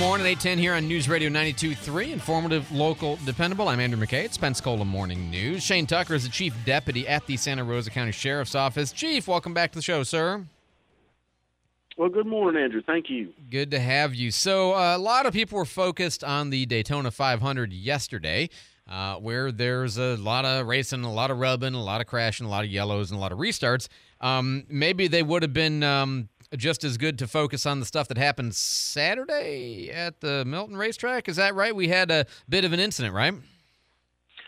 Morning, 810 here on News Radio 92.3. Informative, local, dependable. I'm Andrew McKay. It's Pensacola Morning News. Shane Tucker is the Chief Deputy at the Santa Rosa County Sheriff's Office. Chief, welcome back to the show, sir. Well, good morning, Andrew. Thank you. Good to have you. So, uh, a lot of people were focused on the Daytona 500 yesterday, uh, where there's a lot of racing, a lot of rubbing, a lot of crashing, a lot of yellows, and a lot of restarts. Um, maybe they would have been um, just as good to focus on the stuff that happened Saturday at the Milton Racetrack. Is that right? We had a bit of an incident, right?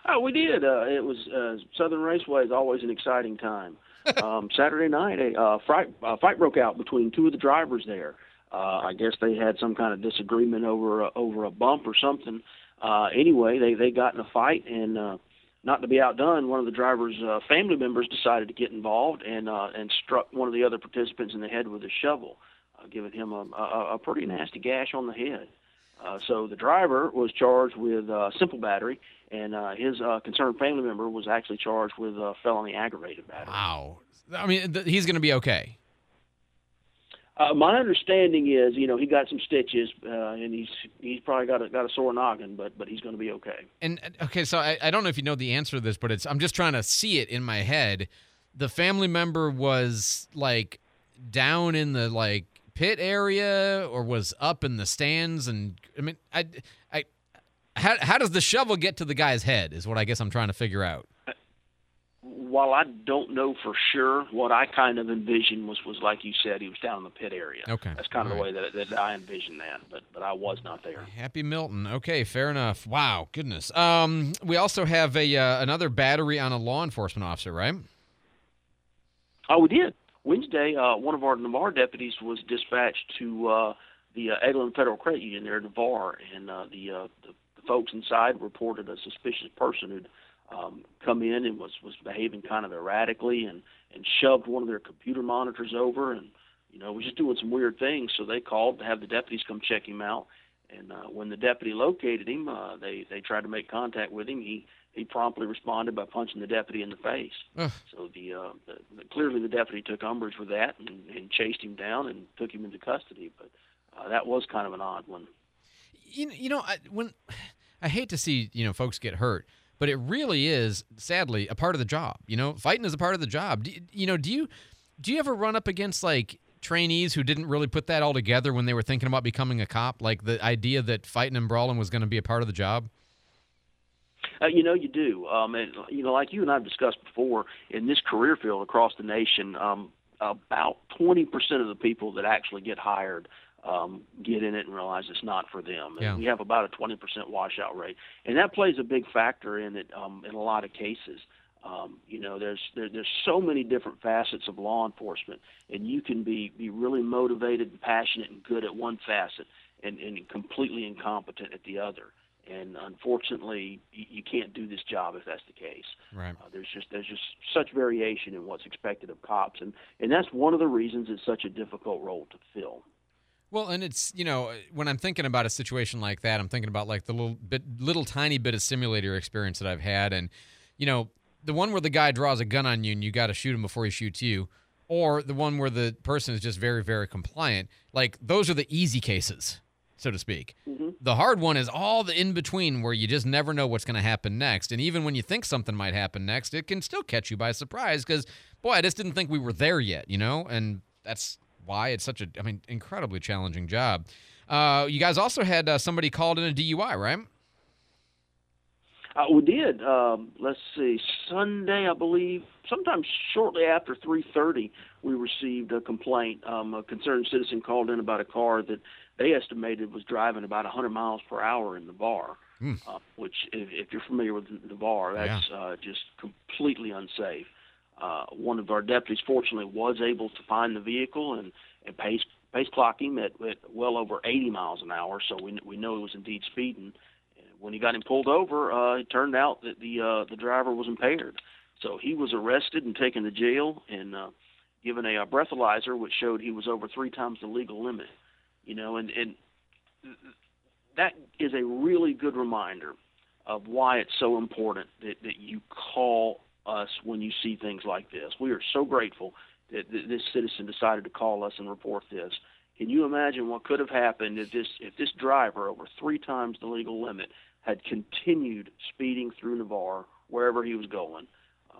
Oh, we did. Uh, it was uh, Southern Raceway is always an exciting time. um, Saturday night, a uh, fight, uh, fight broke out between two of the drivers there. Uh, I guess they had some kind of disagreement over a, over a bump or something. Uh, anyway, they they got in a fight, and uh, not to be outdone, one of the driver's uh, family members decided to get involved and uh, and struck one of the other participants in the head with a shovel, uh, giving him a, a, a pretty nasty gash on the head. Uh, so the driver was charged with uh, simple battery, and uh, his uh, concerned family member was actually charged with uh, felony aggravated battery. Wow. I mean, th- he's going to be okay. Uh, my understanding is, you know, he got some stitches, uh, and he's he's probably got a got a sore noggin, but but he's going to be okay. And uh, okay, so I, I don't know if you know the answer to this, but it's I'm just trying to see it in my head. The family member was like down in the like pit area or was up in the stands and I mean I I how how does the shovel get to the guy's head is what I guess I'm trying to figure out. While I don't know for sure, what I kind of envisioned was was like you said, he was down in the pit area. Okay. that's kind of All the way that, that I envisioned that, but but I was not there. Happy Milton. Okay, fair enough. Wow, goodness. Um we also have a uh, another battery on a law enforcement officer, right? Oh, we did. Wednesday, uh, one of our Navarre deputies was dispatched to uh, the uh, Eglin Federal Credit Union there in Navarre, and uh, the, uh, the the folks inside reported a suspicious person who'd um, come in and was was behaving kind of erratically and and shoved one of their computer monitors over and you know was just doing some weird things. So they called to have the deputies come check him out. And uh, when the deputy located him, uh, they they tried to make contact with him. He he promptly responded by punching the deputy in the face. Ugh. So the, uh, the, the clearly the deputy took umbrage with that and, and chased him down and took him into custody. But uh, that was kind of an odd one. you, you know I, when I hate to see you know folks get hurt, but it really is sadly a part of the job. You know, fighting is a part of the job. Do, you- know, do you do you ever run up against like trainees who didn't really put that all together when they were thinking about becoming a cop? Like the idea that fighting and brawling was going to be a part of the job. Uh, you know, you do. Um, and you know, like you and I've discussed before, in this career field across the nation, um, about 20% of the people that actually get hired um, get in it and realize it's not for them. And Yeah. we have about a 20% washout rate, and that plays a big factor in it um, in a lot of cases. Um, you know, there's there, there's so many different facets of law enforcement, and you can be be really motivated and passionate and good at one facet, and, and completely incompetent at the other. And unfortunately, you, you can't do this job if that's the case. Right. Uh, there's just there's just such variation in what's expected of cops, and and that's one of the reasons it's such a difficult role to fill. Well, and it's you know uh, when I'm thinking about a situation like that, I'm thinking about like the little bit, little tiny bit of simulator experience that I've had, and you know the one where the guy draws a gun on you and you got to shoot him before he shoots you, or the one where the person is just very very compliant. Like those are the easy cases, so to speak. Mm-hmm. The hard one is all the in between where you just never know what's going to happen next, and even when you think something might happen next, it can still catch you by surprise because boy, I just didn't think we were there yet, you know, and that's why it's such a, I mean, incredibly challenging job. Uh, you guys also had uh, somebody called in a DUI, right? Uh, we did. Um, let's see, Sunday, I believe, sometime shortly after 3:30, we received a complaint. Um, a concerned citizen called in about a car that they estimated was driving about 100 miles per hour in Navarre. Hmm. Uh, which, if, if you're familiar with Navarre, that's uh, just completely unsafe. Uh, one of our deputies, fortunately, was able to find the vehicle and, and pace pace clocked him at, at well over 80 miles an hour, so we we know he was indeed speeding. And when he got him pulled over, uh, it turned out that the uh, the driver was impaired, so he was arrested and taken to jail and uh, given a, a breathalyzer, which showed he was over three times the legal limit. You know, and and that is a really good reminder of why it's so important that, that you call us when you see things like this. We are so grateful that, this citizen decided to call us and report this. Can you imagine what could have happened if this if this driver over three times the legal limit had continued speeding through Navarre wherever he was going?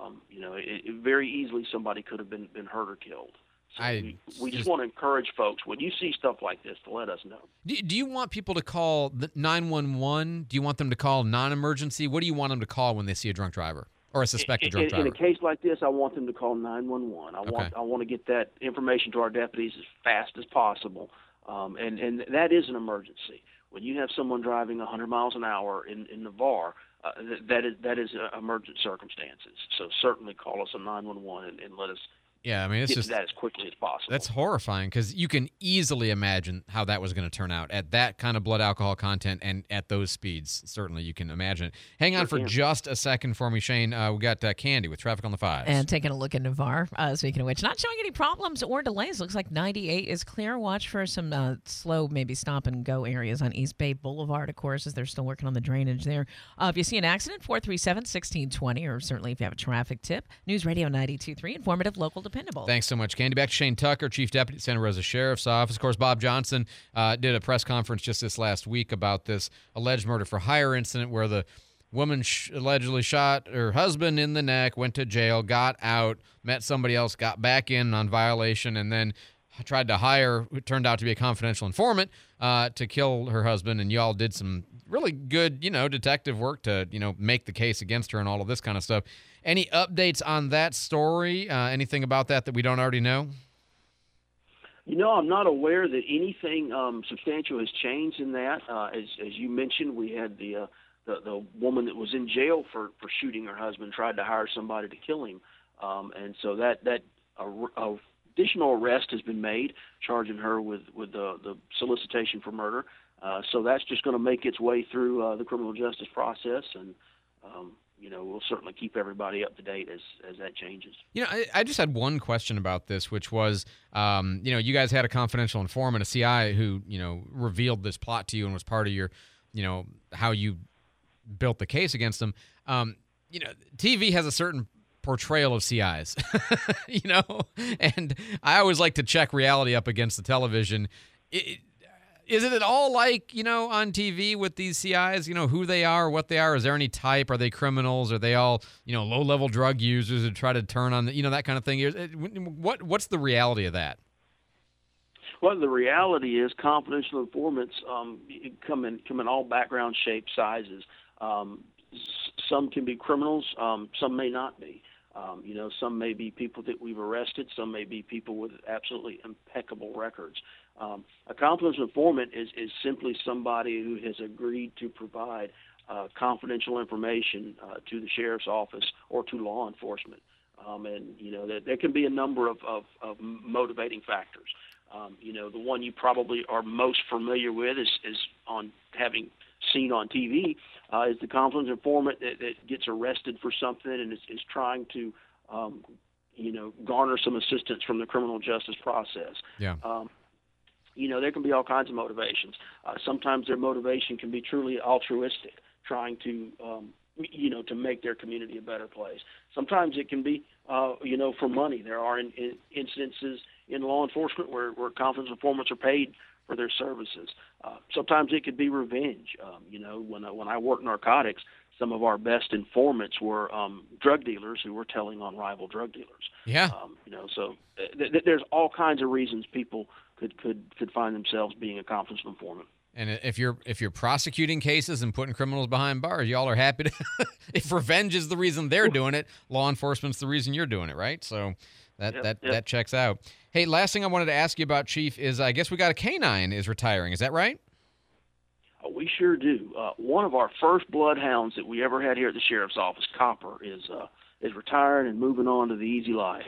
Um, you know, it, it, very easily somebody could have been been hurt or killed. So I we, we just just- want to encourage folks when you see stuff like this to let us know. Do, do you want people to call 911? Do you want them to call non-emergency? What do you want them to call when they see a drunk driver or a suspected drunk in, driver? in a case like this, I want them to call 911. I want Okay. I want to get that information to our deputies as fast as possible. Um, and and that is an emergency. When you have someone driving 100 miles an hour in in Navarre, uh, th- that is that is uh, emergent circumstances. So certainly call us on 911 and, and let us yeah, I mean, it's just that as quickly as possible. That's horrifying because you can easily imagine how that was going to turn out at that kind of blood alcohol content and at those speeds. Certainly, you can imagine it. Hang on Sure for can. just a second for me, Shane. Uh, we got uh, Candy with traffic on the fives. And taking a look at Navarre, uh, speaking of which, not showing any problems or delays. Looks like 98 is clear. Watch for some uh, slow, maybe stop and go areas on East Bay Boulevard, of course, as they're still working on the drainage there. Uh, if you see an accident, 437 1620, or certainly if you have a traffic tip, News Radio 923, informative, local, dependable. Thanks so much, Candy. Back to Shane Tucker, Chief Deputy Santa Rosa Sheriff's Office. Of course, Bob Johnson uh, did a press conference just this last week about this alleged murder for hire incident where the woman sh- allegedly shot her husband in the neck, went to jail, got out, met somebody else, got back in on violation, and then tried to hire turned out to be a confidential informant uh, to kill her husband. And y'all did some really good, you know, detective work to, you know, make the case against her and all of this kind of stuff. Any updates on that story? Uh, anything about that that we don't already know? You know, I'm not aware that anything um, substantial has changed in that. Uh, as as you mentioned, we had the, uh, the the woman that was in jail for for shooting her husband tried to hire somebody to kill him, um, and so that that a additional arrest has been made, charging her with with the the solicitation for murder. Uh, so that's just going to make its way through uh, the criminal justice process, and um, you know we'll certainly keep everybody up to date as as that changes. You know, I, I just had one question about this, which was, um, you know, you guys had a confidential informant, a CI, who you know revealed this plot to you and was part of your, you know, how you built the case against them. Um, you know, TV has a certain portrayal of CIs, you know, and I always like to check reality up against the television. It, is it at all like you know on TV with these CIs? You know who they are, what they are. Is there any type? Are they criminals? Are they all you know low level drug users who try to turn on the you know that kind of thing? What what's the reality of that? Well, the reality is confidential informants um, come in come in all background shapes, sizes. Um, some can be criminals, um, some may not be. Um, you know, some may be people that we've arrested, some may be people with absolutely impeccable records. Um, a confidential informant is, is simply somebody who has agreed to provide uh, confidential information uh, to the sheriff's office or to law enforcement. Um, and you know, there, there can be a number of, of, of motivating factors. Um, you know, the one you probably are most familiar with is, is on having seen on TV uh, is the confidential informant that, that gets arrested for something and is, is trying to, um, you know, garner some assistance from the criminal justice process. Yeah. You know, there can be all kinds of motivations. Uh, sometimes their motivation can be truly altruistic, trying to, um, you know, to make their community a better place. Sometimes it can be, uh, you know, for money. There are in, in instances in law enforcement where, where confidence informants are paid for their services. Uh, sometimes it could be revenge. Um, you know, when I, when I worked narcotics, some of our best informants were um, drug dealers who were telling on rival drug dealers. Yeah. Um, you know, so th- th- there's all kinds of reasons people could could could find themselves being a confidential informant. And if you're if you're prosecuting cases and putting criminals behind bars, y'all are happy to. if revenge is the reason they're doing it, law enforcement's the reason you're doing it, right? So that Yep, that yep. that checks out. Hey, last thing I wanted to ask you about, Chief, is I guess we got a canine is retiring. Is that right? Uh, we sure do. Uh, one of our first bloodhounds that we ever had here at the sheriff's office, Copper, is uh, is retired and moving on to the easy life.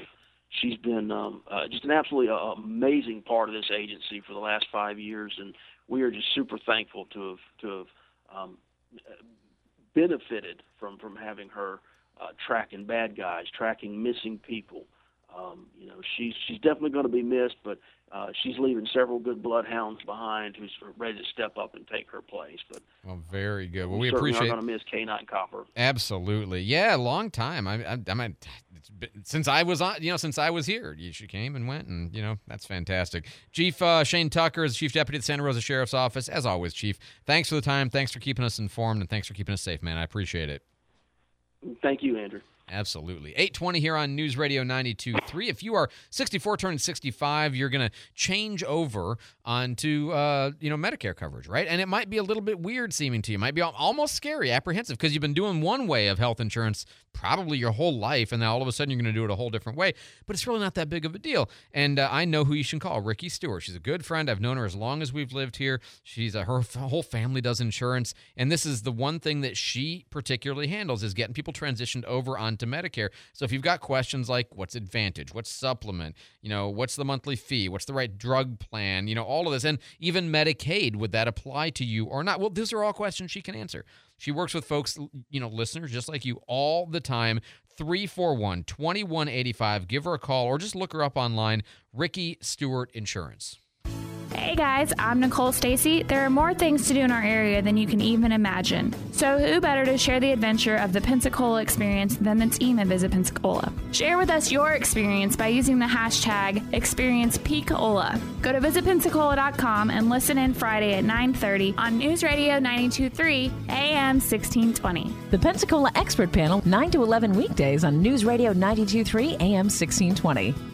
she's been um, uh, just an absolutely uh, amazing part of this agency for the last five years, and we are just super thankful to have to have um, benefited from from having her uh, tracking bad guys, tracking missing people. Um, you know, she's she's definitely going to be missed, but uh, she's leaving several good bloodhounds behind who's ready to step up and take her place. But well, very good. Well, we appreciate. are going to miss K9 Copper. Absolutely, yeah, long time. I, I, I mean, since I was on, you know, since I was here, she came and went, and you know, that's fantastic. Chief uh, Shane Tucker is Chief Deputy at the Santa Rosa Sheriff's Office. As always, Chief, thanks for the time. Thanks for keeping us informed, and thanks for keeping us safe, man. I appreciate it. Thank you, Andrew. Absolutely. 820 here on News Radio 92.3. If you are 64 turning 65, you're going to change over onto, uh, you know, Medicare coverage, right? And it might be a little bit weird seeming to you. It might be almost scary, apprehensive, because you've been doing one way of health insurance probably your whole life, and all of a sudden you're going to do it a whole different way. But it's really not that big of a deal. And uh, I know who you should call, Ricky Stewart. She's a good friend. I've known her as long as we've lived here. She's a, her whole family does insurance, and this is the one thing that she particularly handles is getting people transitioned over onto Medicare. So if you've got questions like what's Advantage, what's supplement, you know, what's the monthly fee, what's the right drug plan, you know, all of this, and even Medicaid, would that apply to you or not? Well, these are all questions she can answer. She works with folks, you know, listeners just like you all the time. 341 2185. Give her a call or just look her up online. Ricky Stewart Insurance. Hey guys, I'm Nicole Stacy. There are more things to do in our area than you can even imagine. So, who better to share the adventure of the Pensacola experience than the team at Visit Pensacola? Share with us your experience by using the hashtag ExperiencePcola. Go to visitpensacola.com and listen in Friday at 9:30 on News Radio 923 AM 1620. The Pensacola Expert Panel, 9 to 11 weekdays on News Radio 923 AM 1620.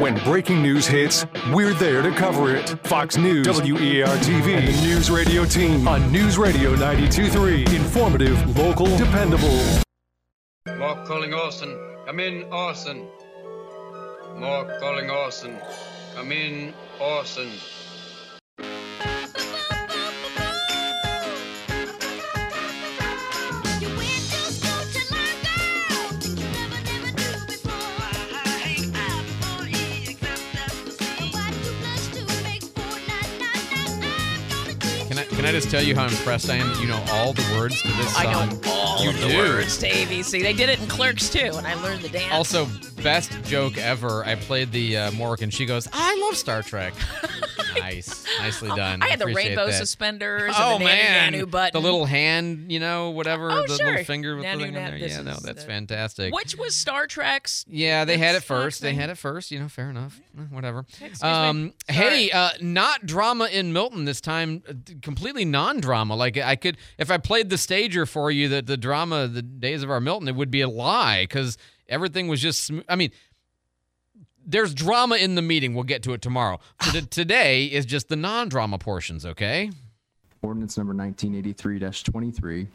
When breaking news hits, we're there to cover it. Fox News, WEAR TV, News Radio team on News Radio 92.3. Informative, local, dependable. Mork calling Orson. Come in, Orson. Mork calling Orson. Come in, Orson. I just tell you how impressed I am that you know all the words to this song? I know all you of the do. words to ABC. They did it in Clerks II, and I learned the dance. Also, best joke ever. I played the uh, Mork, and she goes, "I love Star Trek." nice, nicely done. I had the appreciate rainbow that. suspenders Oh and the man, Nanu Nanu button. the little hand, you know, whatever, Oh, the sure. little finger with Nanu the thing on there. Yeah, no, that's the- fantastic. Which was Star Trek's. Yeah, they had it first. They had it first. You know, fair enough. Eh, Whatever. Excuse me. Um, hey, uh, not drama in Milton this time. uh, Completely non-drama. Like I could, if I played the stager for you, that the drama, the days of our Milton, it would be a lie because everything was just. Sm- I mean, there's drama in the meeting. We'll get to it tomorrow. For today is just the non-drama portions. Okay. Ordinance number 1983-23,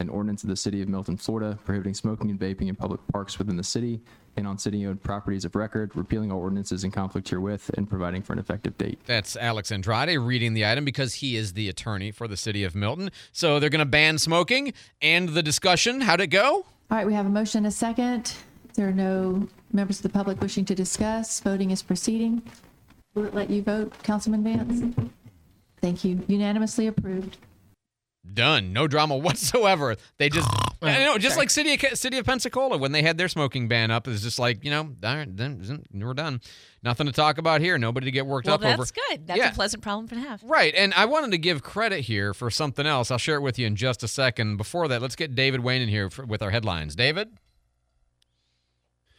an ordinance of the City of Milton, Florida, prohibiting smoking and vaping in public parks within the city and on city-owned properties of record, repealing all ordinances in conflict herewith, and providing for an effective date. That's Alex Andrade reading the item because he is the attorney for the city of Milton. So they're going to ban smoking and the discussion. How'd it go? All right, we have a motion and a second. If there are no members of the public wishing to discuss, voting is proceeding. Will it let you vote, Councilman Vance? Thank you. Unanimously approved. Done. No drama whatsoever. They just, I know, just like city of, city of Pensacola when they had their smoking ban up. It's just like you know, all right, then we're done. Nothing to talk about here. Nobody to get worked Well, up over. that's good. That's Yeah. a pleasant problem to have. Right, and I wanted to give credit here for something else. I'll share it with you in just a second. Before that, let's get David Wayne in here for, with our headlines. David,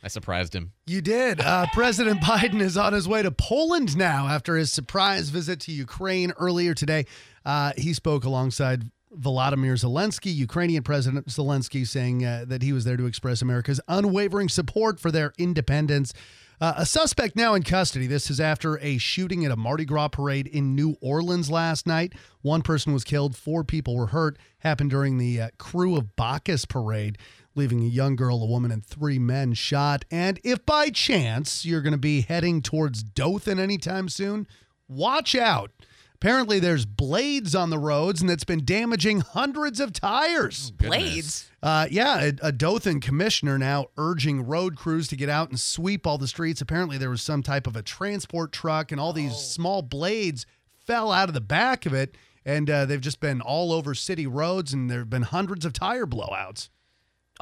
I surprised him. You did. Uh, President Biden is on his way to Poland now after his surprise visit to Ukraine earlier today. Uh, he spoke alongside Volodymyr Zelensky, Ukrainian President Zelensky, saying uh, that he was there to express America's unwavering support for their independence. Uh, a suspect now in custody. This is after a shooting at a Mardi Gras parade in New Orleans last night. One person was killed, four people were hurt. Happened during the uh, Krewe of Bacchus parade, leaving a young girl, a woman, and three men shot. And if by chance you're going to be heading towards Dothan anytime soon, watch out. Apparently, there's blades on the roads, and it's been damaging hundreds of tires. Blades. Uh, yeah, a, a Dothan commissioner now urging road crews to get out and sweep all the streets. Apparently, there was some type of a transport truck, and all these small blades fell out of the back of it, and uh, they've just been all over city roads, and there have been hundreds of tire blowouts.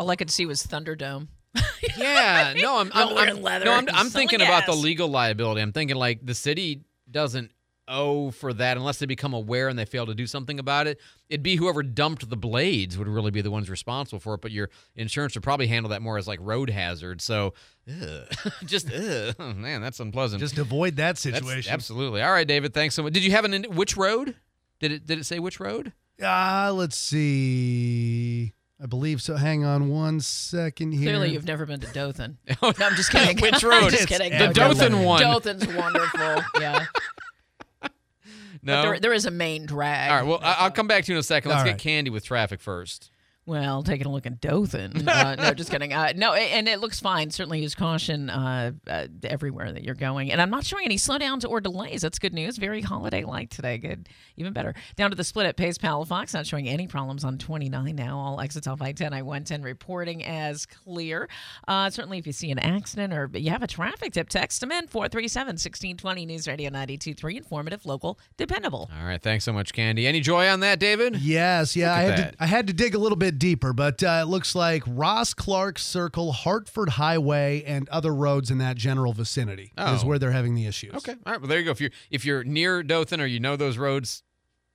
All I could see was Thunderdome. Yeah, no, I'm I'm, I'm, leather no, I'm, I'm selling thinking about the legal liability. I'm thinking like the city doesn't owe for that unless they become aware and they fail to do something about it. It'd be whoever dumped the blades would really be the ones responsible for it. But your insurance would probably handle that more as like road hazard. So, ugh, just ugh. Oh, man, that's unpleasant. Just avoid that That's- situation. absolutely. All right, David. Thanks so much. Did you have an in- which road? Did it did it say which road? Uh, let's see. I believe so. Hang on one second here. Clearly, you've never been to Dothan. Oh, no, I'm just kidding. Which road? I'm just kidding. The No, Dothan one. Dothan's wonderful. Yeah. No. There, there is a main drag. All right. Well, I- I'll come back to you in a second. Let's All get right. Candy with traffic first. Well, taking a look at Dothan. Uh, no, just kidding. Uh, no, and it looks fine. Certainly use caution uh, uh, everywhere that you're going. And I'm not showing any slowdowns or delays. That's good news. Very holiday like today. Good. Even better. Down to the split at Pace Palafox. Not showing any problems on 29 now. All exits off I 10, I 110 reporting as clear. Uh, certainly, if you see an accident or you have a traffic tip, text them in 437 1620 News Radio 923. Informative, local, dependable. All right. Thanks so much, Candy. Any joy on that, David? Yes, yeah, I had that. to I had to dig a little bit deeper, but uh, it looks like Ross Clark Circle, Hartford Highway, and other roads in that general vicinity is Oh. where they're having the issues. Okay. All right. Well, there you go. If you're if you're near Dothan or you know those roads,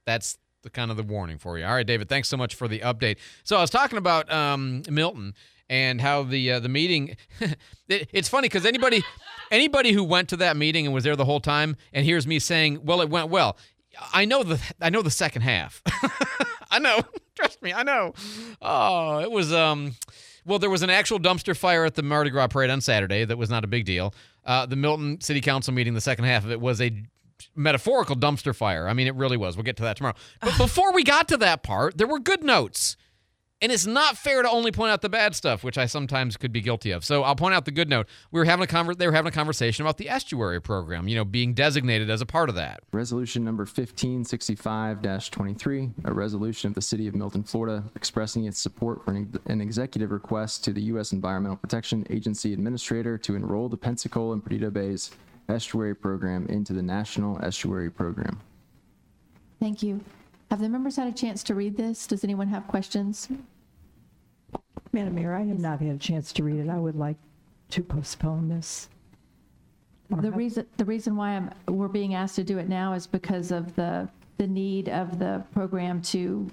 that's the kind of the warning for you. All right, David. Thanks so much for the update. So I was talking about um, Milton and how the uh, the meeting. it, it's funny because anybody anybody who went to that meeting and was there the whole time and hears me saying, "Well, it went well." I know the I know the second half. I know. Trust me, I know. Oh, it was um well, there was an actual dumpster fire at the Mardi Gras parade on Saturday that was not a big deal. Uh, the Milton City Council meeting, the second half of it was a metaphorical dumpster fire. I mean, it really was. We'll get to that tomorrow. But before we got to that part, there were good notes. And it's not fair to only point out the bad stuff, which I sometimes could be guilty of. So I'll point out the good note. We were having a conver- they were having a conversation about the estuary program, you know, being designated as a part of that. Resolution number 1565-23, a resolution of the City of Milton, Florida, expressing its support for an, an executive request to the U.S. Environmental Protection Agency Administrator to enroll the Pensacola and Perdido Bays Estuary Program into the National Estuary Program. Thank you. Have the members had a chance to read this? Does anyone have questions? Madam Mayor, I have not had a chance to read it. I would like to postpone this. The reason, the reason why I'm, we're being asked to do it now is because of the, the need of the program to,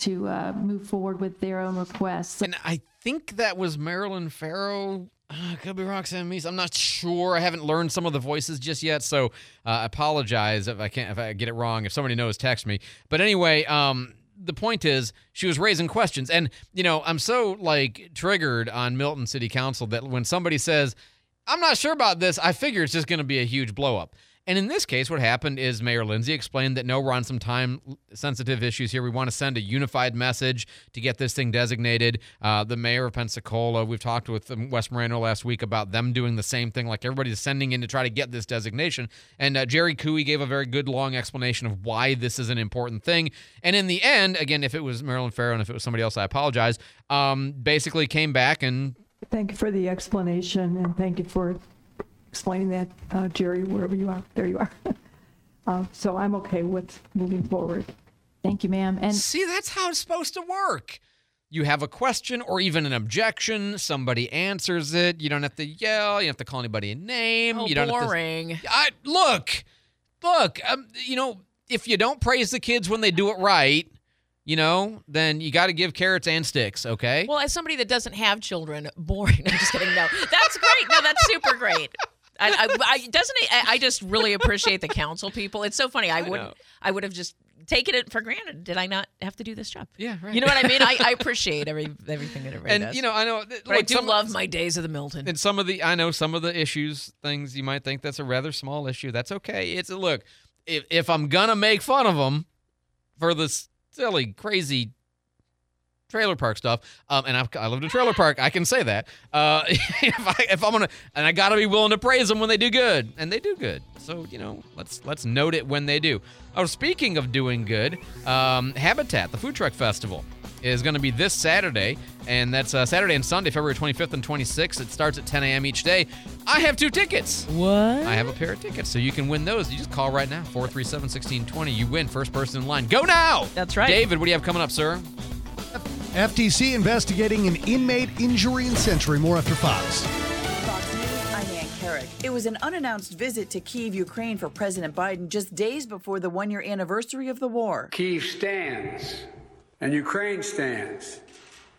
to uh, move forward with their own requests. And I think that was Marilyn Farrow. Uh, could be Roxanne Meese. I'm not sure. I haven't learned some of the voices just yet, so uh, I apologize if I can't if I get it wrong. If somebody knows, text me. But anyway, um, the point is she was raising questions, and you know I'm so like triggered on Milton City Council that when somebody says I'm not sure about this, I figure it's just going to be a huge blow up. And in this case, what happened is Mayor Lindsay explained that no, we're on some time sensitive issues here. We want to send a unified message to get this thing designated. Uh, the mayor of Pensacola, we've talked with um, West Moreno last week about them doing the same thing, like everybody's sending in to try to get this designation. And uh, Jerry Cooey gave a very good long explanation of why this is an important thing. And in the end, again, if it was Marilyn Farrow and if it was somebody else, I apologize, um, basically came back and Thank you for the explanation, and thank you for explaining that, uh, Jerry, wherever you are. There you are. Uh, So I'm okay with moving forward. Thank you, ma'am. And See, that's how it's supposed to work. You have a question or even an objection, somebody answers it. You don't have to yell, you don't have to call anybody a name. Oh, you don't boring. Have to, I, look, look, um, you know, if you don't praise the kids when they do it right, you know, then you got to give carrots and sticks, okay? Well, as somebody that doesn't have children, boring. I'm just kidding. No, that's great. No, that's super great. I, I, I doesn't. it- I, I just really appreciate the council people. It's so funny. I, would. I would have just taken it for granted. Did I not have to do this job? Yeah, right. You know what I mean? I, I appreciate every everything that everybody and does. you know, I know. but I do love my days of the Milton. And some of the, I know some of the issues, things you might think that's a rather small issue. That's okay. It's a look. If if I'm gonna make fun of them for this silly, crazy trailer park stuff, um, and I've, I lived in a trailer park, I can say that. Uh, if, I, if I'm gonna, and I gotta be willing to praise them when they do good, and they do good. So you know, let's let's note it when they do. Oh, speaking of doing good, um, Habitat, the food truck festival, is going to be this Saturday, and that's uh, Saturday and Sunday, February 25th and 26th. It starts at 10 a.m. each day. I have two tickets. What? I have a pair of tickets, so you can win those. You just call right now, 437 1620. You win, first person in line. Go now! That's right. David, what do you have coming up, sir? FDC investigating an inmate injury in Century. More after Fox. Fox News, I'm Ann Carrick. It was an unannounced visit to Kiev, Ukraine for President Biden just days before the one year anniversary of the war. Kiev stands, and Ukraine stands.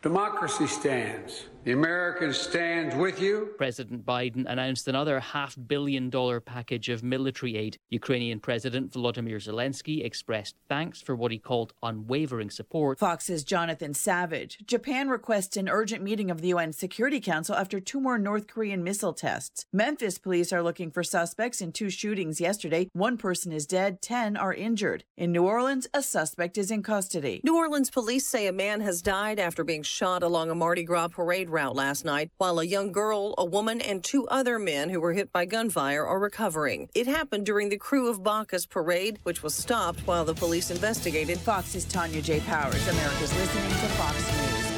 Democracy stands. The Americans stand with you. President Biden announced another half billion dollar package of military aid. Ukrainian President Volodymyr Zelensky expressed thanks for what he called unwavering support. Fox's Jonathan Savage. Japan requests an urgent meeting of the UN Security Council after two more North Korean missile tests. Memphis police are looking for suspects in two shootings yesterday. One person is dead, 10 are injured. In New Orleans, a suspect is in custody. New Orleans police say a man has died after being shot along a Mardi Gras parade route last night, while a young girl, a woman, and two other men who were hit by gunfire are recovering. It happened during the Krewe of Bacchus parade, which was stopped while the police investigated. Fox's Tanya J. Powers. America's listening to Fox News.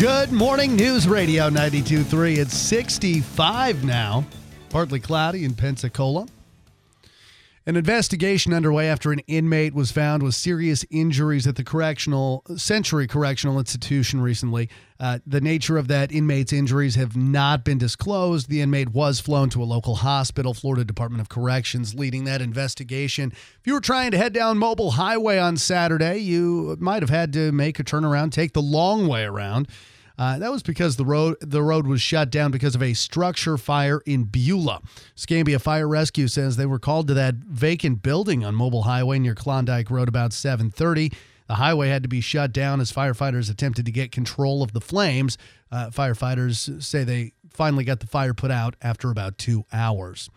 Good morning, News Radio 92.3. It's 65 now, partly cloudy in Pensacola. An investigation underway after an inmate was found with serious injuries at the correctional Century Correctional Institution recently. Uh, the nature of that inmate's injuries have not been disclosed. The inmate was flown to a local hospital, Florida Department of Corrections, leading that investigation. If you were trying to head down Mobile Highway on Saturday, you might have had to make a turnaround, take the long way around. Uh, that was because the road the road was shut down because of a structure fire in Beulah. Escambia Fire Rescue says they were called to that vacant building on Mobile Highway near Klondike Road about 7:30. The highway had to be shut down as firefighters attempted to get control of the flames. Uh, firefighters say they finally got the fire put out after about two hours.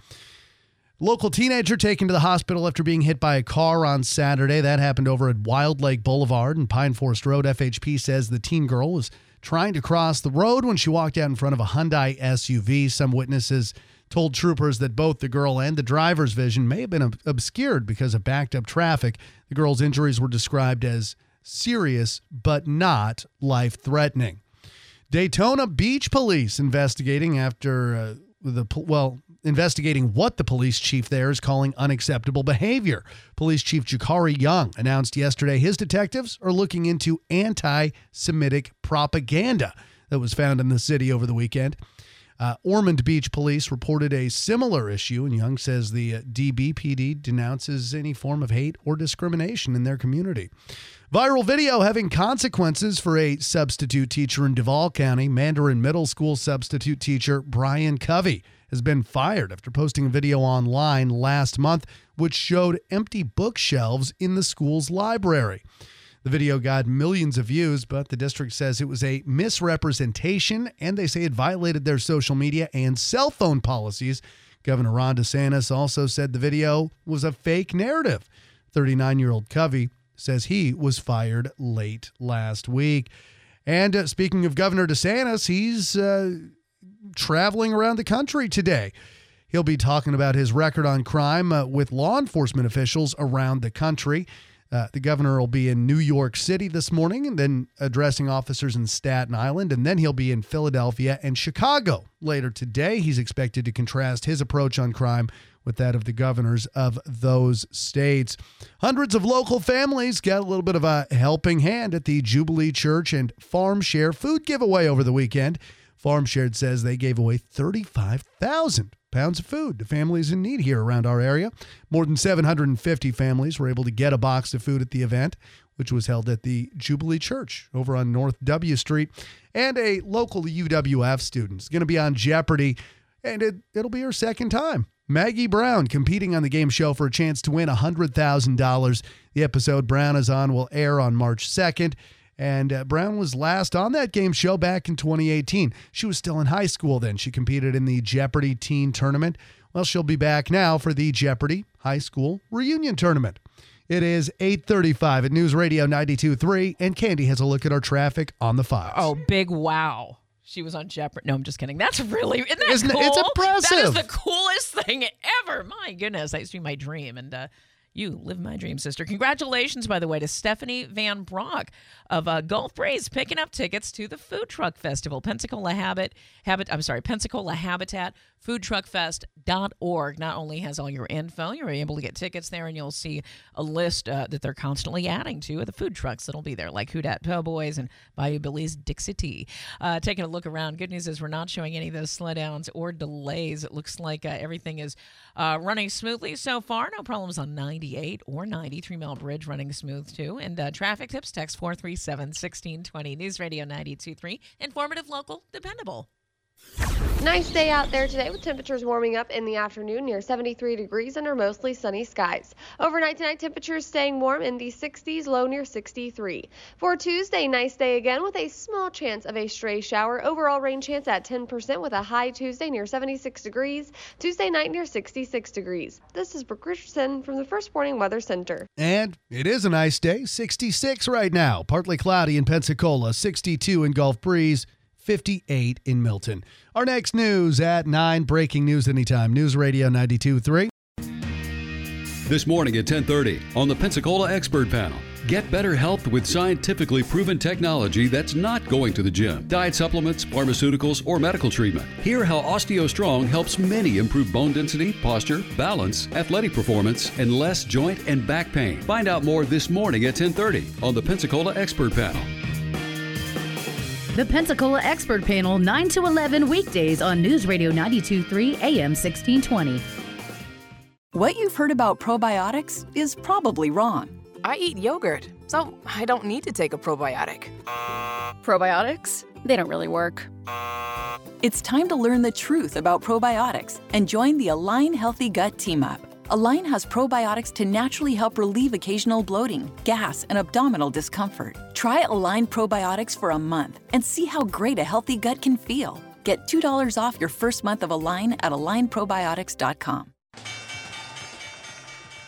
Local teenager taken to the hospital after being hit by a car on Saturday. That happened over at Wild Lake Boulevard and Pine Forest Road. FHP says the teen girl was trying to cross the road when she walked out in front of a Hyundai SUV. Some witnesses told troopers that both the girl and the driver's vision may have been ob- obscured because of backed up traffic. The girl's injuries were described as serious but not life threatening. Daytona Beach Police investigating after uh, the well investigating what the police chief there is calling unacceptable behavior. Police Chief Jakari Young announced yesterday his detectives are looking into anti-Semitic propaganda that was found in the city over the weekend. Uh, Ormond Beach Police reported a similar issue, and Young says the uh, DBPD denounces any form of hate or discrimination in their community. Viral video having consequences for a substitute teacher in Duval County. Mandarin Middle School substitute teacher Brian Covey has been fired after posting a video online last month which showed empty bookshelves in the school's library. The video got millions of views, but the district says it was a misrepresentation and they say it violated their social media and cell phone policies. Governor Ron DeSantis also said the video was a fake narrative. 39 year old Covey says he was fired late last week. And uh, speaking of Governor DeSantis, he's uh, traveling around the country today. He'll be talking about his record on crime uh, with law enforcement officials around the country. Uh, the governor will be in New York City this morning and then addressing officers in Staten Island. And then he'll be in Philadelphia and Chicago later today. He's expected to contrast his approach on crime with that of the governors of those states. Hundreds of local families got a little bit of a helping hand at the Jubilee Church and Farm Share food giveaway over the weekend. Farm Shared says they gave away 35,000 pounds of food to families in need here around our area. More than 750 families were able to get a box of food at the event, which was held at the Jubilee Church over on North W Street. And a local UWF student is going to be on Jeopardy and it, it'll be her second time. Maggie Brown competing on the game show for a chance to win $100,000. The episode Brown is on will air on March 2nd. And uh, Brown was last on that game show back in 2018. She was still in high school then. She competed in the Jeopardy Teen Tournament. Well, she'll be back now for the Jeopardy High School Reunion Tournament. It is 8:35 at News Radio 92.3, and Candy has a look at our traffic on the files. Oh, big wow. She was on Jeopardy. No, I'm just kidding. That's really isn't that Isn't cool? it's impressive. That is the coolest thing ever. My goodness, that used to be my dream, and uh, you live my dream, sister. Congratulations, by the way, to Stephanie Van Brock of uh, Gulf Breeze picking up tickets to the Food Truck Festival. Pensacola Habit, Habit. I'm sorry, Pensacola Habitat foodtruckfest.org not only has all your info, you're able to get tickets there, and you'll see a list uh, that they're constantly adding to of the food trucks that'll be there, like Houdat Po' Boys and Bayou Billy's Dixie Tea. Uh, taking a look around, good news is we're not showing any of those slowdowns or delays. It looks like uh, everything is uh, running smoothly so far. No problems on 98 or 93 Mile Bridge running smooth too. And uh, traffic tips, text 437 1620. News Radio 923. Informative, local, dependable. Nice day out there today with temperatures warming up in the afternoon near 73 degrees under mostly sunny skies. Overnight tonight, temperatures staying warm in the 60s, low near 63. For Tuesday, nice day again with a small chance of a stray shower. Overall rain chance at 10% with a high Tuesday near 76 degrees. Tuesday night near 66 degrees. This is Brooke Richardson from the First Warning Weather Center. And it is a nice day, 66 right now. Partly cloudy in Pensacola, 62 in Gulf Breeze, 58 in Milton. Our next news at 9, breaking news anytime. News Radio 92.3. This morning at 10:30 on the Pensacola Expert Panel. Get better health with scientifically proven technology that's not going to the gym, diet supplements, pharmaceuticals, or medical treatment. Hear how OsteoStrong helps many improve bone density, posture, balance, athletic performance, and less joint and back pain. Find out more this morning at 10:30 on the Pensacola Expert Panel. The Pensacola Expert Panel, 9 to 11 weekdays on News Radio 923 AM 1620. What you've heard about probiotics is probably wrong. I eat yogurt, so I don't need to take a probiotic. Probiotics? They don't really work. It's time to learn the truth about probiotics and join the Align Healthy Gut Team Up. Align has probiotics to naturally help relieve occasional bloating, gas, and abdominal discomfort. Try Align probiotics for a month and see how great a healthy gut can feel. Get $2 off your first month of Align at alignprobiotics.com.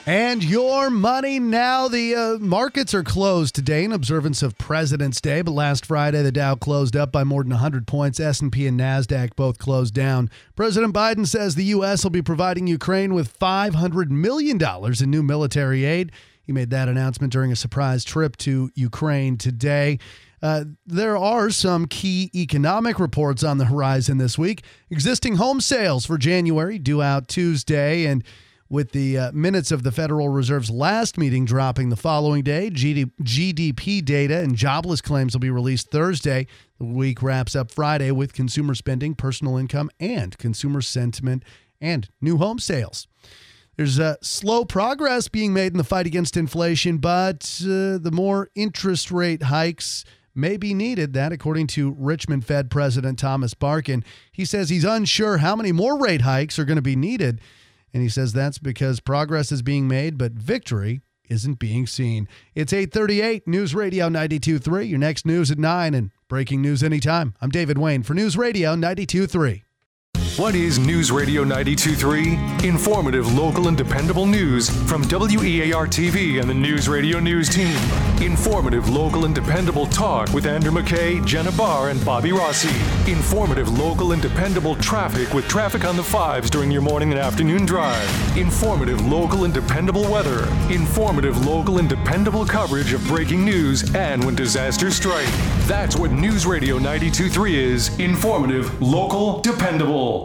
And your money now. The uh, markets are closed today in observance of President's Day, but last Friday the Dow closed up by more than 100 points. S&P and Nasdaq both closed down. President Biden says the U.S. will be providing Ukraine with 500 million dollars in new military aid. He made that announcement during a surprise trip to Ukraine today. Uh, there are some key economic reports on the horizon this week. Existing home sales for January due out Tuesday, and with the uh, minutes of the Federal Reserve's last meeting dropping the following day. GD- GDP data and jobless claims will be released Thursday. The week wraps up Friday with consumer spending, personal income, and consumer sentiment and new home sales. There's slow progress being made in the fight against inflation, but uh, the more interest rate hikes may be needed. That, according to Richmond Fed President Thomas Barkin, he says he's unsure how many more rate hikes are going to be needed. And he says that's because progress is being made, but victory isn't being seen. It's 838 News Radio 92.3. Your next news at 9 and breaking news anytime. I'm David Wayne for News Radio 92.3. What is News Radio 92.3? Informative, local, and dependable news from WEAR TV and the News Radio News team. Informative, local, and dependable talk with Andrew McKay, Jenna Barr, and Bobby Rossi. Informative, local, and dependable traffic with traffic on the fives during your morning and afternoon drive. Informative, local, and dependable weather. Informative, local, and dependable coverage of breaking news and when disasters strike. That's what News Radio 92.3 is. Informative, local, dependable.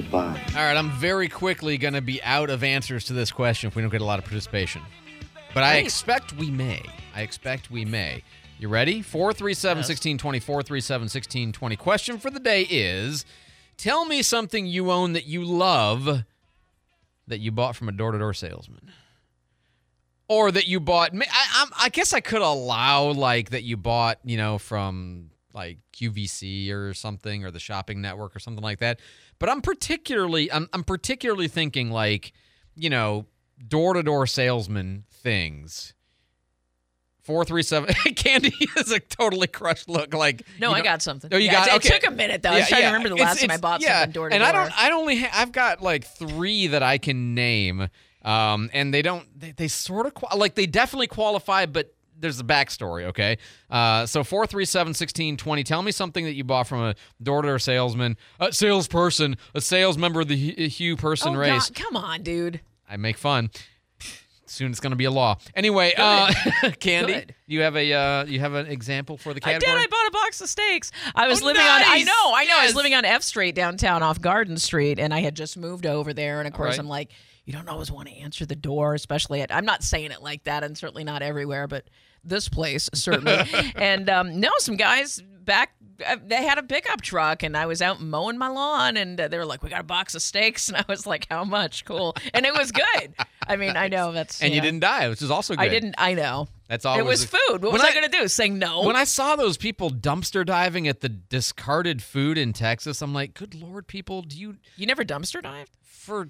Goodbye. All right, I'm very quickly going to be out of answers to this question if we don't get a lot of participation. But I expect we may. I expect we may. You ready? 437 1620, 437 1620. Question for the day is Tell me something you own that you love that you bought from a door to door salesman. Or that you bought. I, I'm- I guess I could allow, like, that you bought, you know, from like QVC or something or the shopping network or something like that. But I'm particularly I'm I'm particularly thinking like, you know, door-to-door salesman things. 437 Candy is a totally crushed look like No, you I got something. Oh, you Yeah, got it- it took a minute, though. I was trying to remember the last time I bought something door to door. And I don't I only ha- I've got like 3 that I can name um and they don't they, they sort of qual- like they definitely qualify but there's a backstory, okay? Uh, so 437 1620. Tell me something that you bought from a door to door salesman, a salesperson, a sales member of the Hugh- person oh, race. God, come on, dude. I make fun. Soon it's going to be a law. Anyway, uh, Candy, Good. you have a uh, you have an example for the I category? did. I bought a box of steaks. I was Oh, living on. I know. I know. I was living on F Street downtown, off Garden Street, and I had just moved over there. And of course, right. I'm like, you don't always want to answer the door, especially at. I'm not saying it like that, and certainly not everywhere, but this place certainly. and um, no, some guys back. uh, They had a pickup truck, and I was out mowing my lawn, and uh, they were like, "We got a box of steaks," and I was like, "How much? Cool." And it was good. I mean, I know that's. and you didn't die, which is also good. I didn't. I know. That's all. It was food. What was I, I- going to do? Saying no? When I saw those people dumpster diving at the discarded food in Texas, I'm like, good lord, people, do you you never dumpster dived for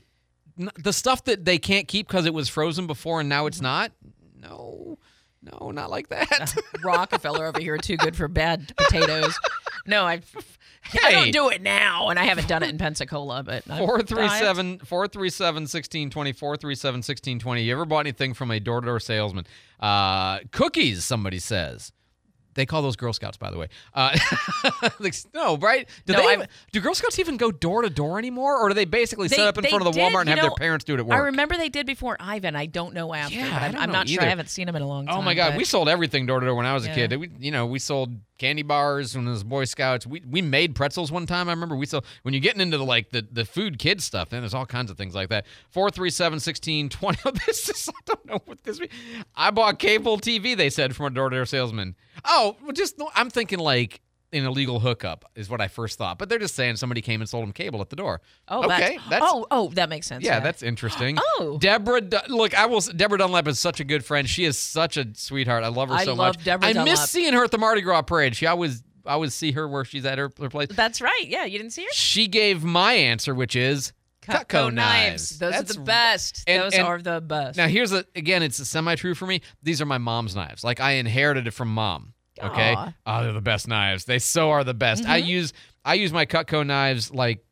n- the stuff that they can't keep because it was frozen before and now it's not? No, no, not like that. Rockefeller over here too good for bad potatoes. No, I I Hey. don't do it now, and I haven't done it in Pensacola, but I've Four tried. three seven four three seven sixteen twenty four three seven sixteen twenty. You ever bought anything from a door to door salesman? Uh, cookies, somebody says. They call those Girl Scouts, by the way. Uh, like, no, right? Do No, they? Even- do Girl Scouts even go door to door anymore, or do they basically They- set up in front of the did, Walmart and have their parents do it at work? I remember they did before Ivan. I don't know after, Yeah, I'm, I'm know not sure. either. I haven't seen them in a long time. Oh my God, but- we sold everything door to door when I was a kid. We, you know, we sold candy bars when it was Boy Scouts. We we made pretzels one time. I remember we sold when you're getting into the like the, the food kid stuff. Then there's all kinds of things like that. Four three seven sixteen twenty. Oh, this is I don't know what this. means. I bought cable TV. They said from a door to door salesman. Oh, well, just I'm thinking like an illegal hookup is what I first thought. But they're just saying somebody came and sold them cable at the door. Oh, okay, that's, oh, oh, that makes sense. yeah, that's interesting. Oh. Deborah, look, I will. Deborah Dunlap is such a good friend. She is such a sweetheart. I love her I so love much. Deborah I Dunlap. miss seeing her at the Mardi Gras parade. She always, I always see her where she's at her, her place. That's right. Yeah, you didn't see her. She gave my answer, which is Cutco, Cutco knives. Those That's- are the best. and- Those and- are the best. Now here's a again, it's a semi-true for me. These are my mom's knives. Like I inherited it from mom. Okay. Aw. Oh, they're the best knives. They so are the best. I Mhm. use I use my Cutco knives like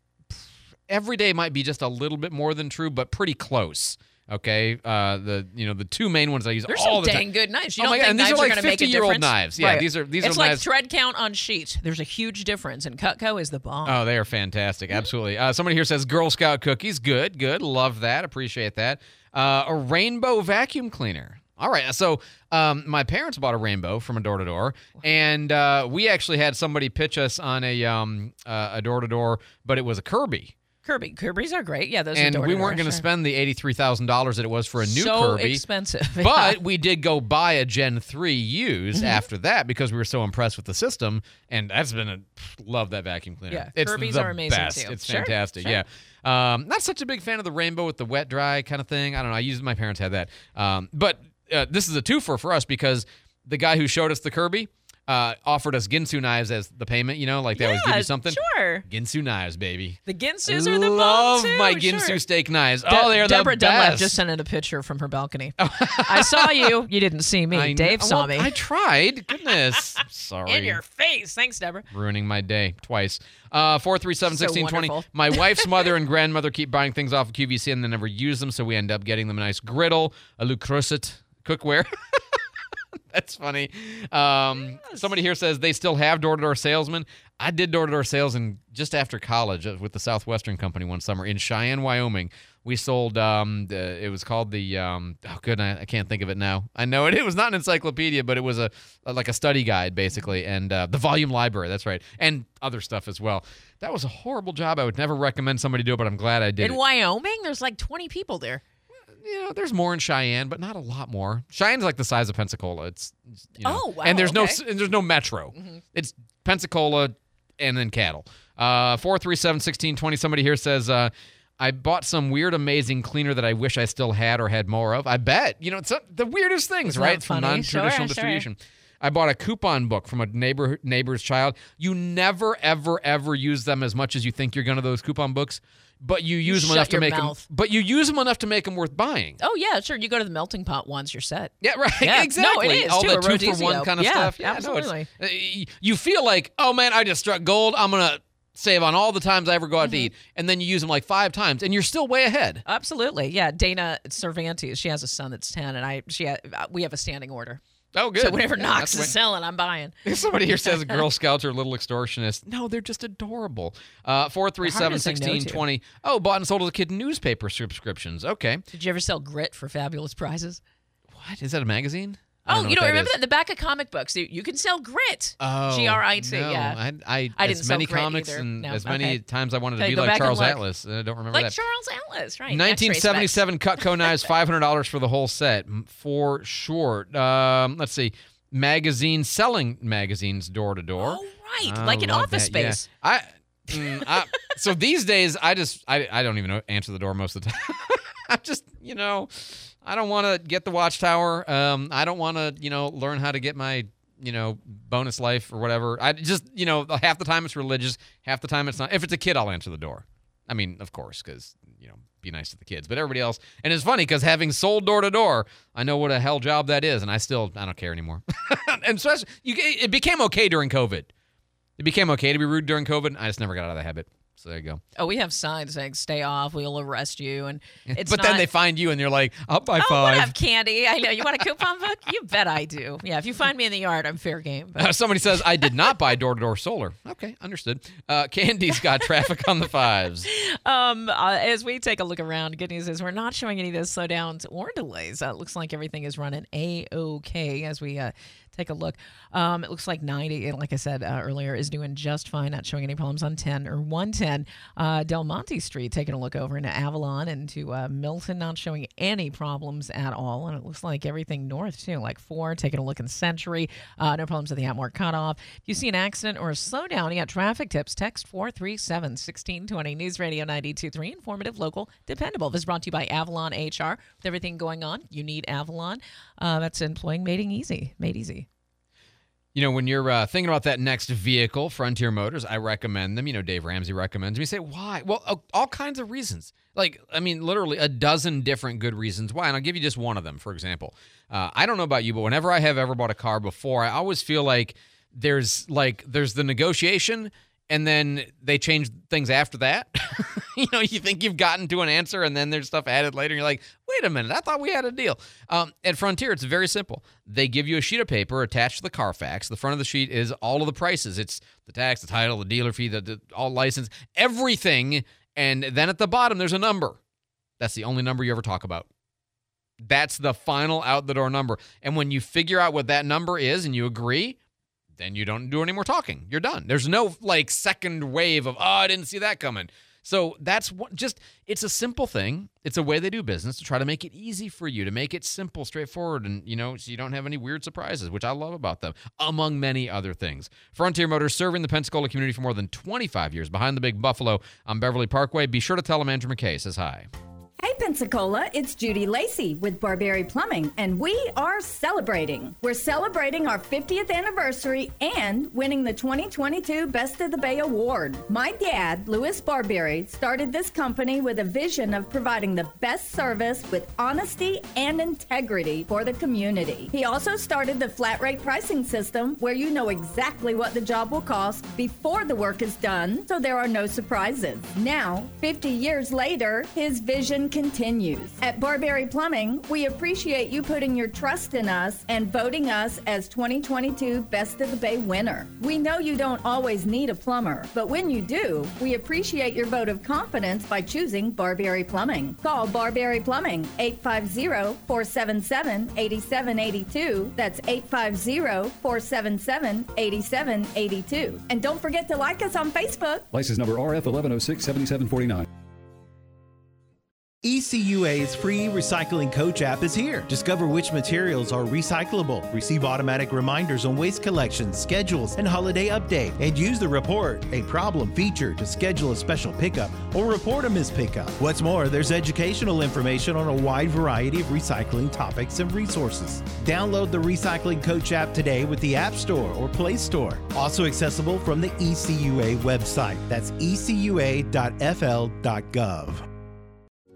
every day might be just a little bit more than true, but pretty close. Okay, uh, the you know the two main ones I use They're all some the dang time. good knives. You Oh don't my God, think and these knives are like going to make a 50-year-old difference? knives. Yeah, Right. these are- these it's are like knives- thread count on sheet. There's a huge difference, and Cutco is the bomb. Oh, they are fantastic. Absolutely. Uh, somebody here says Girl Scout cookies. Good, good. Love that. Appreciate that. Uh, a rainbow vacuum cleaner. All right. So um, my parents bought a rainbow from a door to door, and uh, we actually had somebody pitch us on a um, uh, a door to door, but it was a Kirby. Kirby, Kirby's are great. Yeah, those are and we weren't going to sure. spend the eighty-three thousand dollars that it was for a new So Kirby. expensive. But we did go buy a Gen three used Mhm. after that because we were so impressed with the system, and that's been a love that vacuum cleaner. Yeah, it's Kirby's are amazing, best. too. It's Sure, fantastic. sure. Yeah. Um, not such a big fan of the rainbow with the wet dry kind of thing. I don't know. I used my parents had that. Um, but uh, this is a twofer for us because the guy who showed us the Kirby uh, offered us Ginsu knives as the payment. You know, like they always give you something. Sure. Ginsu knives, baby. The Ginsus are the Love too. my sure. Ginsu steak knives. De- oh, they're Deborah the Dunlap best. just sent in a picture from her balcony. I saw you. You didn't see me. I Dave know- saw well, me. I tried. Goodness. Sorry. in your face. Thanks, Deborah. ruining my day twice. Uh, 437 So 1620. wonderful. My wife's mother and grandmother keep buying things off of QVC and they never use them, so we end up getting them a nice griddle, a Le Creuset cookware. That's funny. Um, Somebody here says they still have door to door salesmen. I did door to door sales in just after college uh, with the Southwestern Company one summer in Cheyenne, Wyoming. We sold um the, it was called the um oh good I, I can't think of it now. I know it it was not an encyclopedia but it was a, a- like a study guide basically and uh, the volume library that's right and other stuff as well. That was a horrible job. I would never recommend somebody do it but I'm glad I did. In it. Wyoming, there's like 20 people there. You know, there's more in Cheyenne, but not a lot more. Cheyenne's like the size of Pensacola. It's you know, Oh, wow, and there's no okay. s- and there's no metro. It's Pensacola and then cattle. Uh, four three seven sixteen twenty. Somebody here says. Uh, I bought some weird, amazing cleaner that I wish I still had or had more of. I bet. You know, it's uh, the weirdest things, Isn't right? that From non-traditional Sure, sure. distribution. I bought a coupon book from a neighbor neighbor's child. You never, ever, ever use them as much as you think you're gonna. Those coupon books, but you use them enough to make mouth. them. But you use them enough to make them worth buying. Oh, yeah, sure. You go to the melting pot once, you're set. Yeah, right. Yeah. Exactly. No, it is, All too, the two for one kind of Yeah, stuff. Yeah, absolutely. uh, y- you feel like, oh man, I just struck gold. I'm gonna save on all the times I ever go out to Mm-hmm. eat, and then you use them like five times, and you're still way ahead. Absolutely. Yeah. Dana Cervantes, she has a son that's 10, and I she ha- uh, we have a standing order. Oh, good. So whenever Yeah, Knox is when- selling, I'm buying. If Somebody here says Girl Scouts are little extortionists. No, they're just adorable. Uh, four three seven no twenty. Oh, bought and sold as a kid newspaper subscriptions. Okay. Did you ever sell grit for fabulous prizes? What is that a magazine? Oh, you don't remember that? The back of comic books. You, you can sell grit. Oh, G R I T. no. Yeah. I, I, I didn't sell many comics either. and No, as many okay. times I wanted to Okay, be like Charles. Atlas. I don't remember Like that. Charles Atlas, right? X-ray specs. 1977 Cutco knives, five hundred dollars for the whole set for sure. Um, let's see, magazine selling magazines door to door. Oh, right, I like in Office that, yeah. Space. I, mm, I so these days I just I, I don't even answer the door most of the time. I'm just you know I don't want to get the watchtower. Um, I don't want to you know learn how to get my you know bonus life or whatever. I just you know half the time it's religious, half the time it's not. If it's a kid, I'll answer the door. I mean, of course, because you know, be nice to the kids. But everybody else, and it's funny because having sold door to door, I know what a hell job that is, and I still I don't care anymore. and especially, you, it became okay during COVID. It became okay to be rude during COVID. I just never got out of the habit. So there you go. Oh, we have signs saying "Stay off. We'll arrest you." And it's but not, then they find you, and you're like, up by Oh, I have candy. I know. You want a coupon book? You bet I do. Yeah, if you find me in the yard, I'm fair game. But Uh, Somebody says I did not buy door to door solar. Okay, understood. Uh, Candy's got traffic on the fives. um, uh, as we take a look around, good news is we're not showing any of those slowdowns or delays. Uh, it looks like everything is running a okay as we uh, take a look. Um, it looks like 90, and like I said uh, earlier, is doing just fine, not showing any problems on 10 or 110. Uh, Del Monte Street, taking a look over into Avalon and to uh, Milton, not showing any problems at all. And it looks like everything north, too, like 4, taking a look in Century. Uh, no problems at the Atmore cutoff. If you see an accident or a slowdown, you got traffic tips, text 437 1620. News Radio 923, informative, local, dependable. This is brought to you by Avalon HR. With everything going on, you need Avalon. Uh, that's employing mating easy, made easy. You know, when you're uh, thinking about that next vehicle, Frontier Motors, I recommend them. You know, Dave Ramsey recommends me. Say, why? Well, all kinds of reasons. Like, I mean, literally a dozen different good reasons why. And I'll give you just one of them, for example. Uh, I don't know about you, but whenever I have ever bought a car before, I always feel like there's like there's the negotiation and then they change things after that. you know, you think you've gotten to an answer and then there's stuff added later. And you're like, wait a minute, I thought we had a deal. Um, at Frontier, it's very simple. They give you a sheet of paper attached to the Carfax. The front of the sheet is all of the prices. It's the tax, the title, the dealer fee, the, the all license, everything. And then at the bottom, there's a number. That's the only number you ever talk about. That's the final out the door number. And when you figure out what that number is and you agree, then you don't do any more talking. You're done. There's no like second wave of, oh, I didn't see that coming. So that's what just it's a simple thing. It's a way they do business to try to make it easy for you, to make it simple, straightforward, and you know, so you don't have any weird surprises, which I love about them, among many other things. Frontier Motors serving the Pensacola community for more than 25 years behind the big Buffalo on Beverly Parkway. Be sure to tell them Andrew McKay says hi. Hey Pensacola, it's Judy Lacey with Barberi Plumbing, and we are celebrating. We're celebrating our 50th anniversary and winning the 2022 Best of the Bay Award. My dad, Louis Barberi, started this company with a vision of providing the best service with honesty and integrity for the community. He also started the flat rate pricing system where you know exactly what the job will cost before the work is done, so there are no surprises. Now, 50 years later, his vision continues. At Barberry Plumbing, we appreciate you putting your trust in us and voting us as 2022 Best of the Bay winner. We know you don't always need a plumber, but when you do, we appreciate your vote of confidence by choosing Barberry Plumbing. Call Barberry Plumbing 850-477-8782. That's 850-477-8782. And don't forget to like us on Facebook. License number RF 1106 7749. ECUA's free recycling coach app is here. Discover which materials are recyclable, receive automatic reminders on waste collection, schedules, and holiday update, and use the report a problem feature to schedule a special pickup or report a missed pickup. What's more, there's educational information on a wide variety of recycling topics and resources. Download the Recycling Coach app today with the App Store or Play Store. Also accessible from the ECUA website. That's ecua.fl.gov.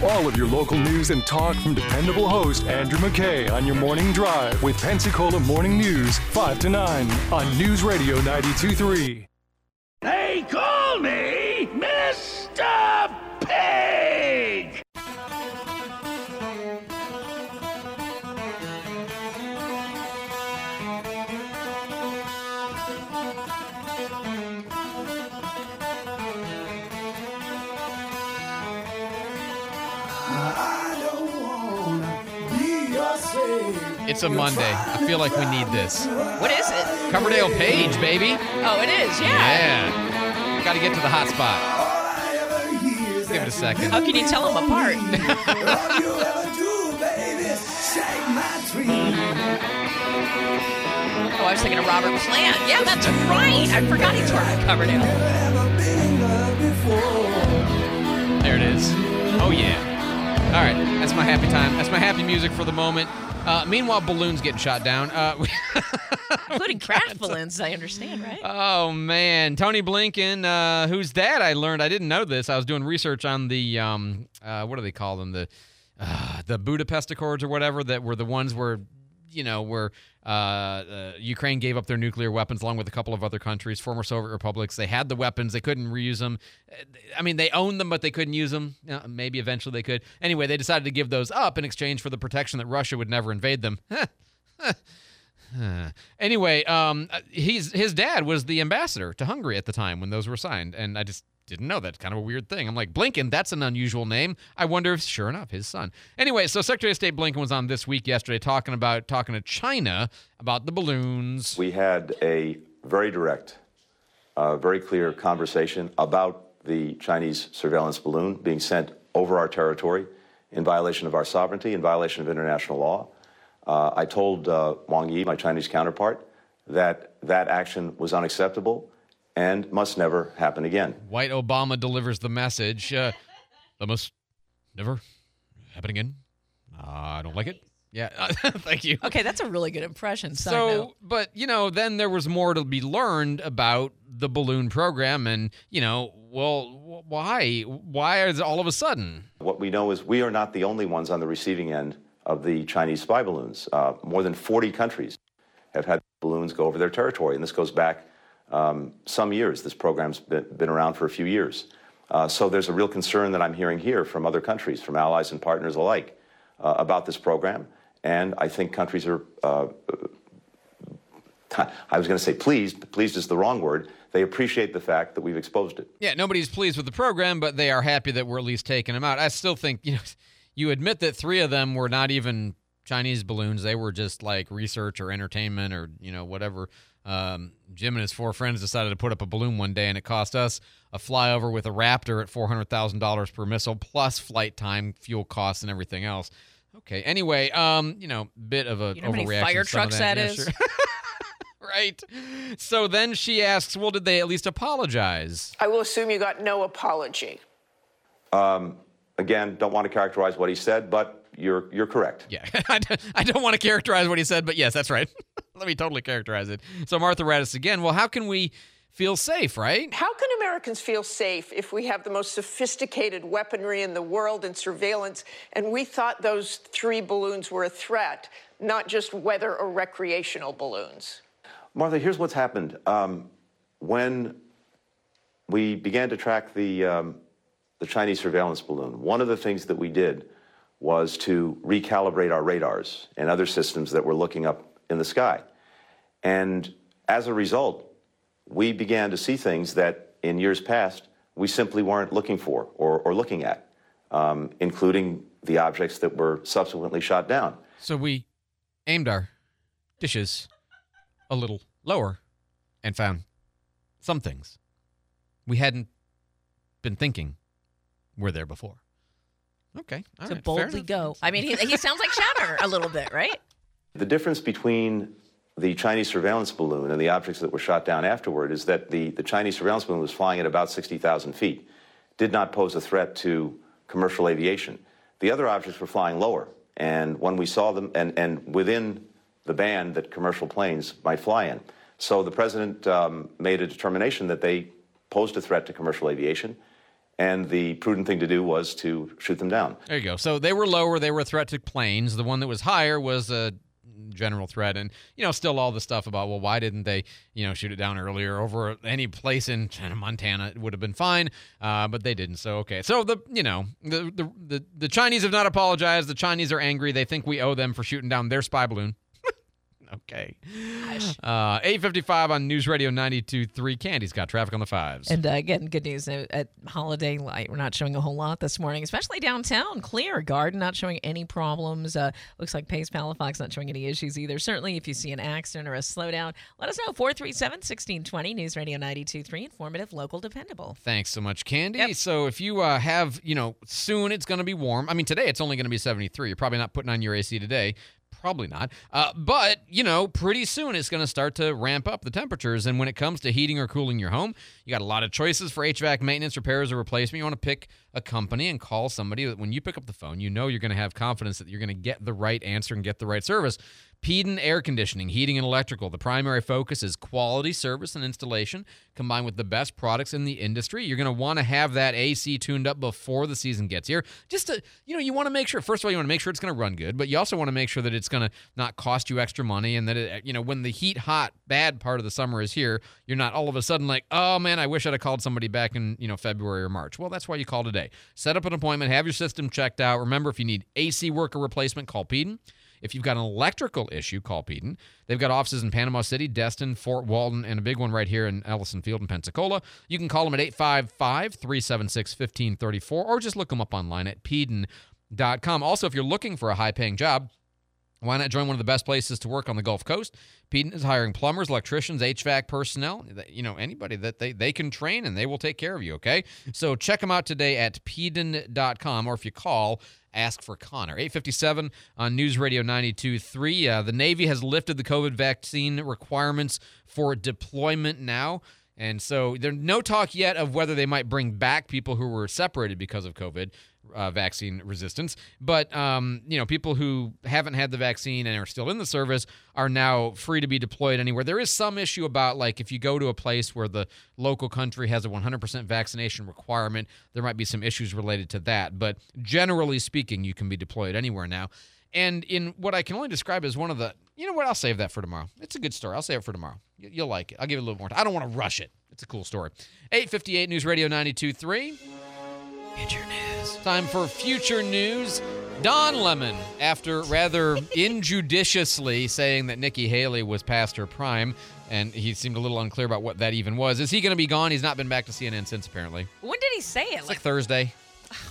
All of your local news and talk from dependable host Andrew McKay on your morning drive with Pensacola Morning News, 5 to 9 on News Radio 92.3. They call me Mr. It's a Monday. I feel like we need this. What is it? Coverdale Page, baby. Oh, it is, yeah. Yeah. Got to get to the hot spot. Give it a second. How can you tell them apart? Oh, I was thinking of Robert Plant. Yeah, that's right. I forgot he's from Coverdale. There it is. Oh, yeah. All right. That's my happy time. That's my happy music for the moment. Uh, meanwhile, balloons getting shot down. Uh, Including craft balloons, I understand, right? Oh man, Tony Blinken, uh, whose dad I learned I didn't know this. I was doing research on the um, uh, what do they call them the uh, the Budapest Accords or whatever that were the ones where you know where uh, uh, Ukraine gave up their nuclear weapons along with a couple of other countries, former Soviet republics. They had the weapons, they couldn't reuse them. I mean, they owned them, but they couldn't use them. Uh, maybe eventually they could. Anyway, they decided to give those up in exchange for the protection that Russia would never invade them. anyway, um, he's his dad was the ambassador to Hungary at the time when those were signed, and I just didn't know That's Kind of a weird thing. I'm like Blinken. That's an unusual name. I wonder if, sure enough, his son. Anyway, so Secretary of State Blinken was on this week yesterday talking about talking to China about the balloons. We had a very direct, uh, very clear conversation about the Chinese surveillance balloon being sent over our territory in violation of our sovereignty, in violation of international law. Uh, I told uh, Wang Yi, my Chinese counterpart, that that action was unacceptable and must never happen again. White Obama delivers the message. Uh, that must never happen again. Uh, I don't like it. Yeah, thank you. Okay, that's a really good impression. Side So, note. but you know, then there was more to be learned about the balloon program, and you know, well, why? Why is it all of a sudden? What we know is we are not the only ones on the receiving end of the Chinese spy balloons. Uh, more than 40 countries have had balloons go over their territory, and this goes back um, some years. This program's been, around for a few years. Uh, so there's a real concern that I'm hearing here from other countries, from allies and partners alike, uh, about this program. And I think countries are, uh, I was going to say pleased, but pleased is the wrong word. They appreciate the fact that we've exposed it. Yeah, nobody's pleased with the program, but they are happy that we're at least taking them out. I still think you know, you admit that three of them were not even Chinese balloons; they were just like research or entertainment or you know whatever. Um, Jim and his four friends decided to put up a balloon one day, and it cost us a flyover with a Raptor at four hundred thousand dollars per missile, plus flight time, fuel costs, and everything else. Okay. Anyway, um, you know, bit of a You know overreaction. fire to some trucks that, that Yeah, sure. right. So then she asks, "Well, did they at least apologize?" I will assume you got no apology. Um, again, don't want to characterize what he said, but you're you're correct. Yeah, I don't- I don't want to characterize what he said, but yes, that's right. Let me totally characterize it. So Martha Raddatz again. Well, how can we feel safe, right? How can Americans feel safe if we have the most sophisticated weaponry in the world and surveillance, and we thought those three balloons were a threat, not just weather or recreational balloons? Martha, here's what's happened. Um, when we began to track the, um, the Chinese surveillance balloon, one of the things that we did was to recalibrate our radars and other systems that were looking up in the sky. And as a result, we began to see things that in years past we simply weren't looking for or, or looking at, um, including the objects that were subsequently shot down. So we aimed our dishes a little lower and found some things we hadn't been thinking were there before. Okay. all to right, boldly go. I mean, he, he sounds like Shatner a little bit, right? The difference between the Chinese surveillance balloon and the objects that were shot down afterward is that the, the Chinese surveillance balloon was flying at about 60,000 feet, did not pose a threat to commercial aviation. The other objects were flying lower, and when we saw them, and, and within the band that commercial planes might fly in. So the president um, made a determination that they posed a threat to commercial aviation, and the prudent thing to do was to shoot them down. There you go. So they were lower. They were a threat to planes. The one that was higher was a general threat. And, you know, still all the stuff about, well, why didn't they, you know, shoot it down earlier over any place in Montana? It would have been fine, uh, but they didn't. So, okay. So the, you know, the, the, the, the Chinese have not apologized. The Chinese are angry. They think we owe them for shooting down their spy balloon. Okay. Uh, 855 on News Radio 92.3. Candy's got traffic on the fives. And uh, again, good news uh, at Holiday Light. We're not showing a whole lot this morning, especially downtown. Clear Garden not showing any problems. Uh, looks like Pace Palafox not showing any issues either. Certainly, if you see an accident or a slowdown, let us know. 437 1620 News Radio 92.3. Informative, local, dependable. Thanks so much, Candy. So if you uh, have, you know, soon it's going to be warm. I mean, today it's only going to be 73. You're probably not putting on your AC today. Probably not. Uh, but, you know, pretty soon it's going to start to ramp up the temperatures. And when it comes to heating or cooling your home, you got a lot of choices for HVAC maintenance, repairs, or replacement. You want to pick a company and call somebody that when you pick up the phone, you know you're going to have confidence that you're going to get the right answer and get the right service. Peden Air Conditioning, Heating and Electrical. The primary focus is quality service and installation combined with the best products in the industry. You're going to want to have that AC tuned up before the season gets here. Just to, you know, you want to make sure, first of all, you want to make sure it's going to run good, but you also want to make sure that it's going to not cost you extra money and that, it, you know, when the heat, hot, bad part of the summer is here, you're not all of a sudden like, oh man, I wish I'd have called somebody back in, you know, February or March. Well, that's why you call today. Set up an appointment, have your system checked out. Remember, if you need AC work or replacement, call Peden. If you've got an electrical issue, call Peden. They've got offices in Panama City, Destin, Fort Walton, and a big one right here in Ellyson Field in Pensacola. You can call them at 855 376 1534 or just look them up online at peden.com. Also, if you're looking for a high paying job, why not join one of the best places to work on the Gulf Coast? Peden is hiring plumbers, electricians, HVAC personnel, you know, anybody that they, they can train and they will take care of you, okay? So check them out today at peden.com or if you call, ask for Connor. 857 on News Radio 92.3. Uh, the Navy has lifted the COVID vaccine requirements for deployment now. And so there's no talk yet of whether they might bring back people who were separated because of COVID uh, vaccine resistance. But um, you know, people who haven't had the vaccine and are still in the service are now free to be deployed anywhere. There is some issue about like if you go to a place where the local country has a 100% vaccination requirement, there might be some issues related to that. But generally speaking, you can be deployed anywhere now. And in what I can only describe as one of the, you know what, I'll save that for tomorrow. It's a good story. I'll save it for tomorrow. You- You'll like it. I'll give it a little more time. I don't want to rush it. It's a cool story. 858 News Radio 92.3. Future news. Time for future news. Don Lemon, after rather injudiciously saying that Nikki Haley was past her prime, and he seemed a little unclear about what that even was. Is he going to be gone? He's not been back to CNN since, apparently. When did he say it? It's like Thursday.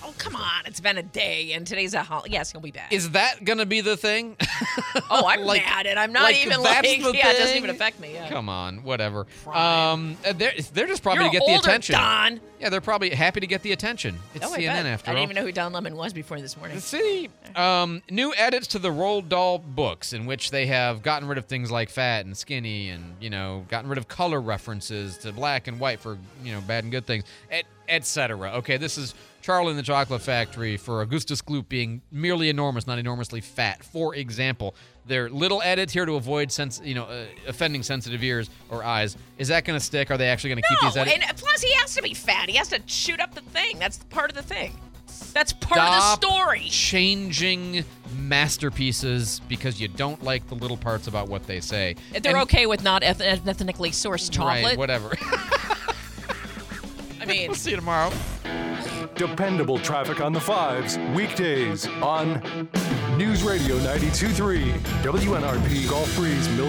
Oh, come on. It's been a day, and today's a holiday. Yes, he'll be back. Is that going to be the thing? oh, I'm Like- mad, and I'm not like, even like, yeah, it doesn't even affect me. Yeah. Come on, whatever. Um, uh, they're they're just probably You're to get the attention. Don. Yeah, they're probably happy to get the attention. It's Oh, I CNN after I all. didn't even know who Don Lemon was before this morning. See, um, new edits to the Roald Dahl books, in which they have gotten rid of things like fat and skinny, and you know, gotten rid of color references to black and white for you know bad and good things, et, et cetera. Okay, this is Charlie and the chocolate factory for Augustus Gloop being merely enormous, not enormously fat. For example, their little edits here to avoid sense, you know, uh, offending sensitive ears or eyes. Is that going to stick? Are they actually going to keep these edits? and plus he has to be fat. He has to shoot up the thing. That's part of the thing. That's part Stop of the story. Changing masterpieces because you don't like the little parts about what they say. They're And- okay with not eth- ethnically sourced chocolate. Right, whatever. I mean, see you tomorrow. Dependable traffic on the fives, weekdays on News Radio 92.3, WNRP Gulf Breeze, Milton.